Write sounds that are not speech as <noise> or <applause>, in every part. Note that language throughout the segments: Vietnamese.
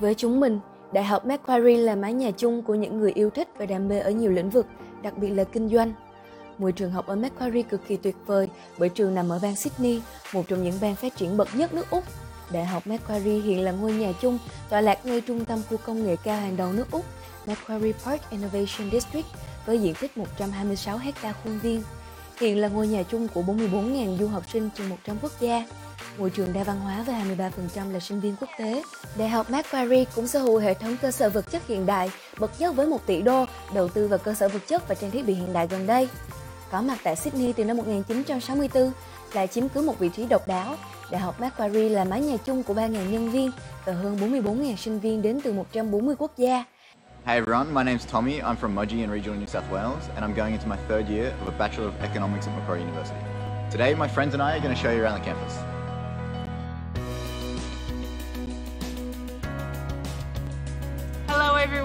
Với chúng mình, Đại học Macquarie là mái nhà chung của những người yêu thích và đam mê ở nhiều lĩnh vực, đặc biệt là kinh doanh. Môi trường học ở Macquarie cực kỳ tuyệt vời bởi trường nằm ở bang Sydney, một trong những bang phát triển bậc nhất nước Úc. Đại học Macquarie hiện là ngôi nhà chung tọa lạc ngay trung tâm khu công nghệ cao hàng đầu nước Úc, Macquarie Park Innovation District, với diện tích 126 hecta khuôn viên. Hiện là ngôi nhà chung của 44.000 du học sinh trên 100 quốc gia. Ngôi trường đa văn hóa với 23% là sinh viên quốc tế. Đại học Macquarie cũng sở hữu hệ thống cơ sở vật chất hiện đại, bậc nhất với 1 tỷ đô, đầu tư vào cơ sở vật chất và trang thiết bị hiện đại gần đây. Có mặt tại Sydney từ năm 1964, lại chiếm cứ một vị trí độc đáo. Đại học Macquarie là mái nhà chung của 3.000 nhân viên và hơn 44.000 sinh viên đến từ 140 quốc gia. Hey everyone, my name's Tommy. I'm from Mudgee in regional New South Wales and I'm going into my third year of a Bachelor of Economics at Macquarie University. Today, my friends and I are going to show you around the campus.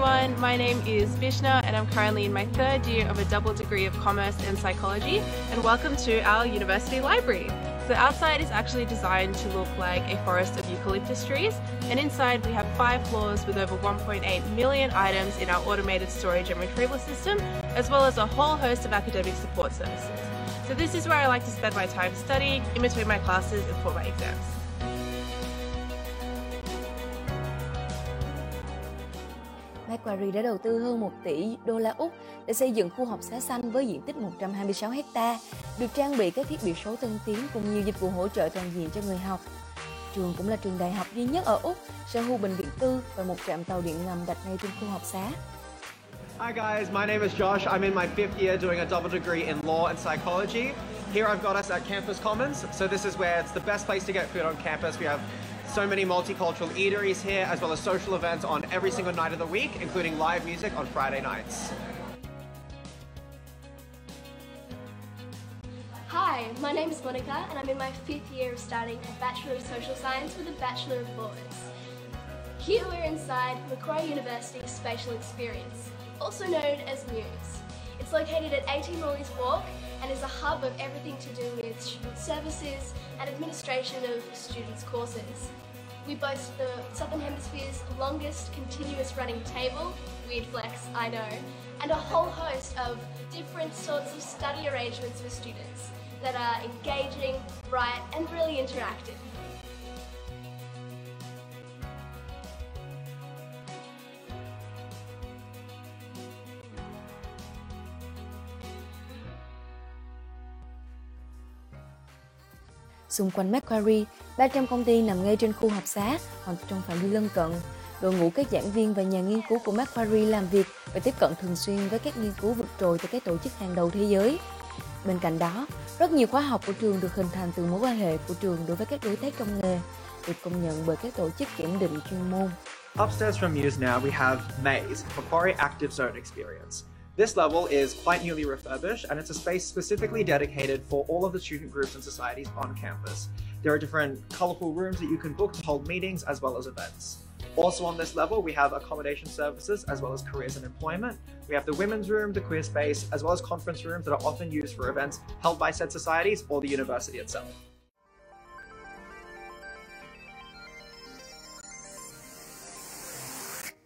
Everyone, my name is Vishna and I'm currently in my third year of a double degree of commerce and psychology and welcome to our university library. The outside is actually designed to look like a forest of eucalyptus trees and inside we have five floors with over 1.8 million items in our automated storage and retrieval system as well as a whole host of academic support services. So this is where I like to spend my time studying in between my classes and for my exams. Macquarie đã đầu tư hơn 1 tỷ đô la Úc để xây dựng khu học xá xanh với diện tích 126 hecta, được trang bị các thiết bị số tân tiến cùng nhiều dịch vụ hỗ trợ toàn diện cho người học. Trường cũng là trường đại học duy nhất ở Úc sở hữu bệnh viện tư và một trạm tàu điện ngầm đặt ngay trên khu học xá. Hi guys, my name is Josh. I'm in my fifth year doing a double degree in law and psychology. Here I've got us at Campus Commons. So this is where it's the best place to get food on campus. We have so many multicultural eateries here, as well as social events on every single night of the week, including live music on Friday nights. Hi, my name is Monica and I'm in my fifth year of studying a Bachelor of Social Science with a Bachelor of Laws. Here we're inside Macquarie University's Spatial Experience, also known as MUSE. It's located at 18 Morley's Walk and is a hub of everything to do with student services and administration of students' courses. We boast the Southern Hemisphere's longest continuous running table, weird flex, I know, and a whole host of different sorts of study arrangements for students that are engaging, bright, and really interactive. Xung quanh Macquarie, 300 công ty nằm ngay trên khu học xá hoặc trong phạm vi lân cận. Đội ngũ các giảng viên và nhà nghiên cứu của Macquarie làm việc và tiếp cận thường xuyên với các nghiên cứu vượt trội từ các tổ chức hàng đầu thế giới. Bên cạnh đó, rất nhiều khóa học của trường được hình thành từ mối quan hệ của trường đối với các đối tác trong nghề, được công nhận bởi các tổ chức kiểm định chuyên môn. Upstairs from Muse now, we have Maze, Macquarie Active Zone Experience. This level is quite newly refurbished and it's a space specifically dedicated for all of the student groups and societies on campus. There are different colourful rooms that you can book to hold meetings as well as events. Also on this level, we have accommodation services as well as careers and employment. We have the women's room, the queer space, as well as conference rooms that are often used for events held by said societies or the university itself.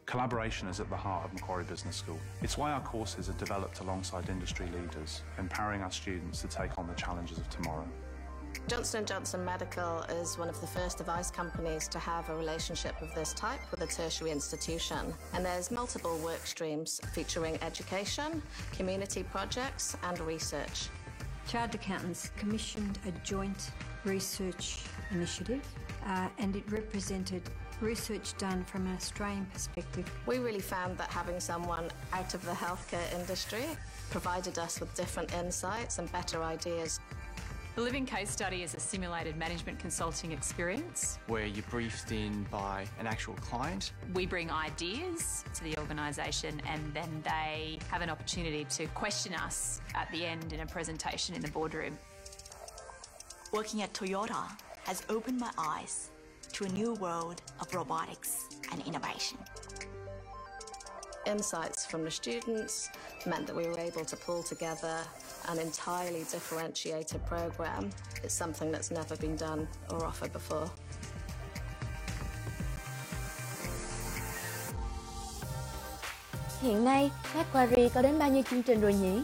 Collaboration is at the heart of Macquarie Business School. It's why our courses are developed alongside industry leaders, empowering our students to take on the challenges of tomorrow. Johnson & Johnson Medical is one of the first device companies to have a relationship of this type with a tertiary institution. And there's multiple work streams featuring education, community projects and research. Chartered Accountants commissioned a joint research initiative uh, and it represented research done from an Australian perspective. We really found that having someone out of the healthcare industry provided us with different insights and better ideas. The Living Case Study is a simulated management consulting experience. Where you're briefed in by an actual client. We bring ideas to the organisation and then they have an opportunity to question us at the end in a presentation in the boardroom. Working at Toyota has opened my eyes to a new world of robotics and innovation. Insights from the students meant that we were able to pull together an entirely differentiated programme. It's something that's never been done or offered before. Hiện nay, Macquarie có đến bao nhiêu chương trình rồi nhỉ?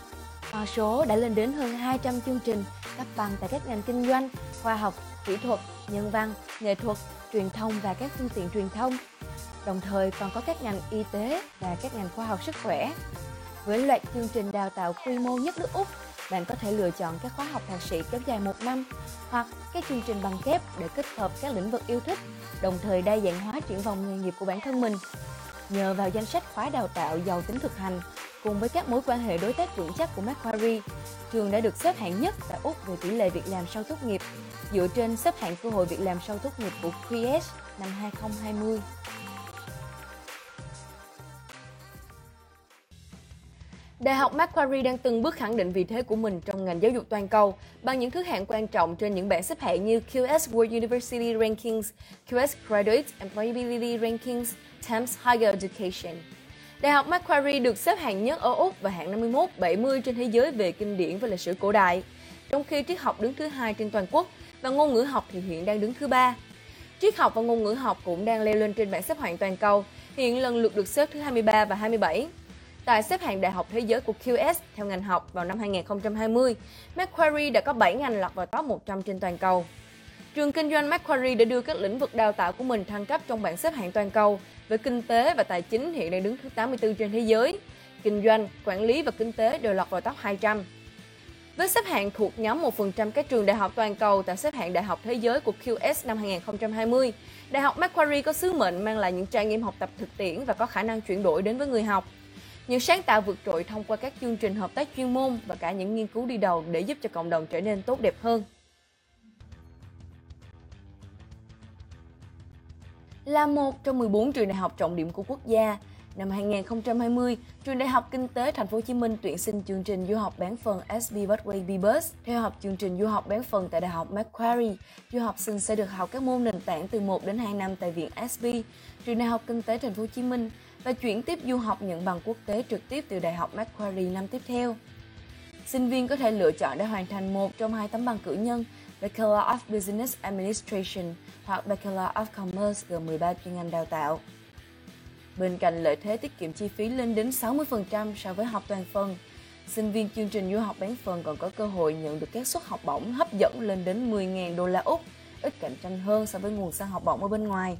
Con số đã lên đến hơn 200 chương trình cấp bằng tại các ngành kinh doanh, khoa học, kỹ thuật, nhân văn, nghệ thuật, truyền thông và các phương tiện truyền thông. Đồng thời còn có các ngành y tế và các ngành khoa học sức khỏe. Với loạt chương trình đào tạo quy mô nhất nước Úc, bạn có thể lựa chọn các khóa học thạc sĩ kéo dài một năm hoặc các chương trình bằng kép để kết hợp các lĩnh vực yêu thích, đồng thời đa dạng hóa triển vọng nghề nghiệp của bản thân mình. Nhờ vào danh sách khóa đào tạo giàu tính thực hành, cùng với các mối quan hệ đối tác vững chắc của Macquarie, trường đã được xếp hạng nhất tại Úc về tỷ lệ việc làm sau tốt nghiệp, dựa trên xếp hạng cơ hội việc làm sau tốt nghiệp của QS năm 2020. Đại học Macquarie đang từng bước khẳng định vị thế của mình trong ngành giáo dục toàn cầu bằng những thứ hạng quan trọng trên những bảng xếp hạng như QS World University Rankings, QS Graduate Employability Rankings, Times Higher Education. Đại học Macquarie được xếp hạng nhất ở Úc và hạng 51, 70 trên thế giới về kinh điển và lịch sử cổ đại, trong khi triết học đứng thứ hai trên toàn quốc và ngôn ngữ học thì hiện đang đứng thứ ba. Triết học và ngôn ngữ học cũng đang leo lên trên bảng xếp hạng toàn cầu, hiện lần lượt được xếp thứ 23 và 27. Tại xếp hạng đại học thế giới của QS theo ngành học vào năm 2020, Macquarie đã có 7 ngành lọt vào top 100 trên toàn cầu. Trường kinh doanh Macquarie đã đưa các lĩnh vực đào tạo của mình thăng cấp trong bảng xếp hạng toàn cầu với kinh tế và tài chính hiện đang đứng thứ 84 trên thế giới. Kinh doanh, quản lý và kinh tế đều lọt vào top 200. Với xếp hạng thuộc nhóm 1% các trường đại học toàn cầu tại xếp hạng đại học thế giới của QS năm 2020, Đại học Macquarie có sứ mệnh mang lại những trải nghiệm học tập thực tiễn và có khả năng chuyển đổi đến với người học. Những sáng tạo vượt trội thông qua các chương trình hợp tác chuyên môn và cả những nghiên cứu đi đầu để giúp cho cộng đồng trở nên tốt đẹp hơn. Là một trong 14 trường đại học trọng điểm của quốc gia, năm 2020, trường Đại học Kinh tế Thành phố Hồ Chí Minh tuyển sinh chương trình du học bán phần SB Butway Bibus. Theo học chương trình du học bán phần tại Đại học Macquarie, du học sinh sẽ được học các môn nền tảng từ 1 đến 2 năm tại Viện SB, trường Đại học Kinh tế Thành phố Hồ Chí Minh và chuyển tiếp du học nhận bằng quốc tế trực tiếp từ Đại học Macquarie năm tiếp theo. Sinh viên có thể lựa chọn để hoàn thành một trong hai tấm bằng cử nhân Bachelor of Business Administration hoặc Bachelor of Commerce G13 chuyên ngành đào tạo. Bên cạnh lợi thế tiết kiệm chi phí lên đến 60% so với học toàn phần, sinh viên chương trình du học bán phần còn có cơ hội nhận được các suất học bổng hấp dẫn lên đến 10.000 đô la Úc, ít cạnh tranh hơn so với nguồn sang học bổng ở bên ngoài.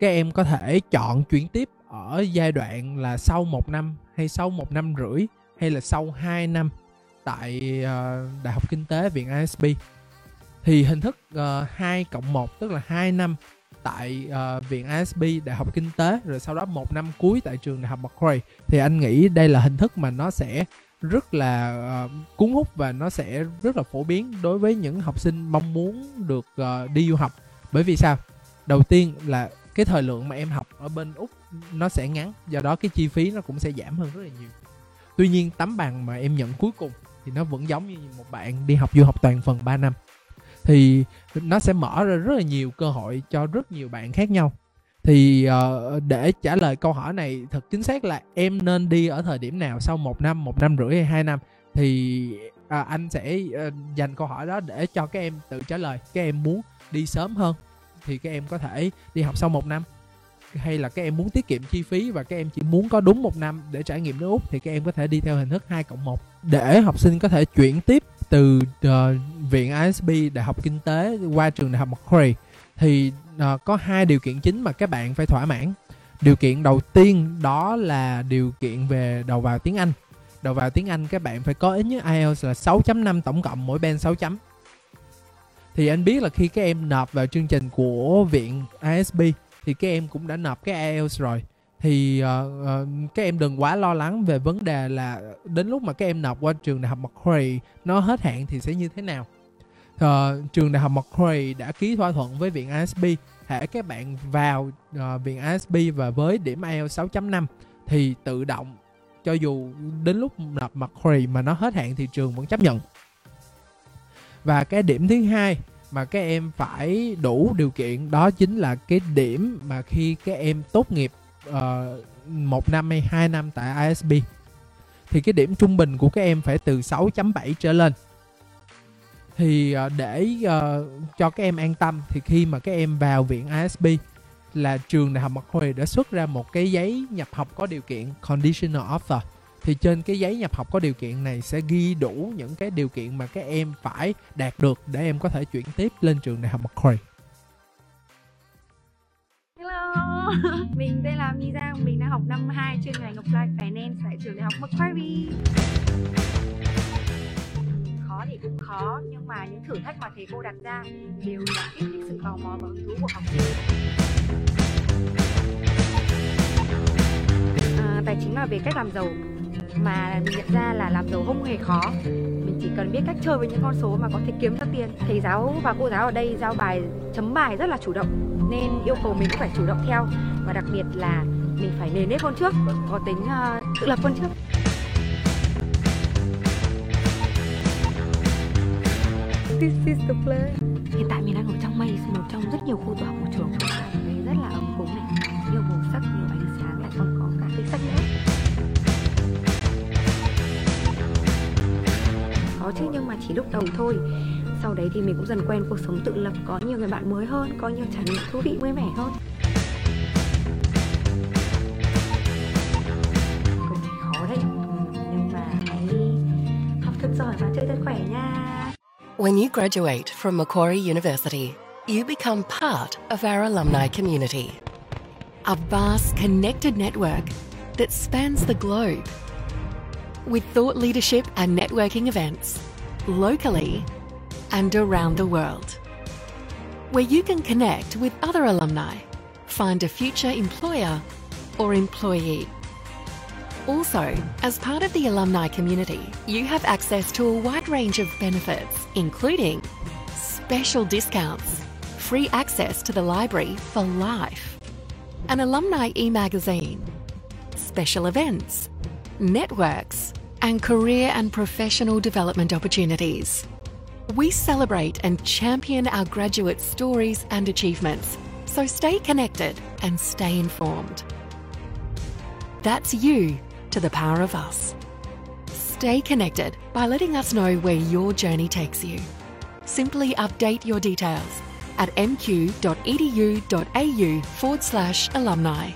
Các em có thể chọn chuyển tiếp ở giai đoạn là sau một năm hay sau một năm rưỡi hay là sau 2 năm tại uh, Đại học Kinh tế Viện ISB thì hình thức ờ, uh, 2 cộng 1 tức là 2 năm tại uh, viện ISB Đại học Kinh tế rồi sau đó một năm cuối tại trường Đại học Macquarie. Thì anh nghĩ đây là hình thức mà nó sẽ rất là uh, cuốn hút và nó sẽ rất là phổ biến đối với những học sinh mong muốn được uh, đi du học. Bởi vì sao? Đầu tiên là cái thời lượng mà em học ở bên úc nó sẽ ngắn do đó cái chi phí nó cũng sẽ giảm hơn rất là nhiều. Tuy nhiên tấm bằng mà em nhận cuối cùng thì nó vẫn giống như một bạn đi học du học toàn phần 3 năm. Thì nó sẽ mở ra rất là nhiều cơ hội cho rất nhiều bạn khác nhau. Thì uh, để trả lời câu hỏi này thật chính xác là em nên đi ở thời điểm nào sau một năm một năm rưỡi hay hai năm? Thì uh, anh sẽ uh, dành câu hỏi đó để cho các em tự trả lời. Các em muốn đi sớm hơn thì các em có thể đi học sau một năm. Hay là các em muốn tiết kiệm chi phí và các em chỉ muốn có đúng một năm để trải nghiệm nước Úc thì các em có thể đi theo hình thức 2 cộng một để học sinh có thể chuyển tiếp từ uh, viện ISB Đại học Kinh tế qua trường Đại học Macquarie. Thì uh, có hai điều kiện chính mà các bạn phải thỏa mãn. Điều kiện đầu tiên đó là điều kiện về đầu vào tiếng Anh. Đầu vào tiếng Anh các bạn phải có ít nhất IELTS là 6.5 tổng cộng mỗi bên 6 chấm. Thì anh biết là khi các em nộp vào chương trình của viện ISB thì các em cũng đã nộp cái IELTS rồi thì uh, uh, các em đừng quá lo lắng về vấn đề là đến lúc mà các em nộp qua trường đại học Macquarie nó hết hạn thì sẽ như thế nào. Uh, trường đại học Macquarie đã ký thỏa thuận với viện ISB hệ các bạn vào uh, viện ISB và với điểm IELTS 6.5 thì tự động cho dù đến lúc nộp Macquarie mà nó hết hạn thì trường vẫn chấp nhận. Và cái điểm thứ hai mà các em phải đủ điều kiện đó chính là cái điểm mà khi các em tốt nghiệp uh, một năm hay hai năm tại ISB thì cái điểm trung bình của các em phải từ 6.7 trở lên. Thì uh, để uh, cho các em an tâm thì khi mà các em vào viện ISB là trường đại học Macquarie đã xuất ra một cái giấy nhập học có điều kiện conditional offer. Thì trên cái giấy nhập học có điều kiện này sẽ ghi đủ những cái điều kiện mà các em phải đạt được để em có thể chuyển tiếp lên trường đại học Macquarie. <laughs> mình tên là My Giang, mình đang học năm 2 chuyên ngành Applied Finance tại trường đại học Macquarie. Khó thì cũng khó, nhưng mà những thử thách mà thầy cô đặt ra đều là kích thích sự tò mò và hứng thú của học sinh. À, tài chính là về cách làm giàu mà mình nhận ra là làm giàu không hề khó mình chỉ cần biết cách chơi với những con số mà có thể kiếm ra tiền thầy giáo và cô giáo ở đây giao bài chấm bài rất là chủ động nên yêu cầu mình cũng phải chủ động theo và đặc biệt là mình phải nề nếp hơn trước có tính uh, tự lập hơn trước This is the play. Hiện tại mình đang ở trong Maze, một trong rất nhiều khu tòa của trường. Đấy rất là chứ nhưng mà chỉ lúc đầu thôi. Sau đấy thì mình cũng dần quen cuộc sống tự lập có nhiều người bạn mới hơn có nhiều trải nghiệm thú vị vui vẻ hơn. Cũng khó đấy. Nhưng mà hãy học thật giỏi và chơi thật khỏe nha. When you graduate from Macquarie University, you become part of our alumni community. A vast connected network that spans the globe with thought leadership and networking events locally and around the world, where you can connect with other alumni, find a future employer or employee. Also, as part of the alumni community, you have access to a wide range of benefits, including special discounts, free access to the library for life, an alumni e magazine, special events, networks, and career and professional development opportunities. We celebrate and champion our graduate stories and achievements, so stay connected and stay informed. That's you to the power of us. Stay connected by letting us know where your journey takes you. Simply update your details at mq.edu.au forward slash alumni.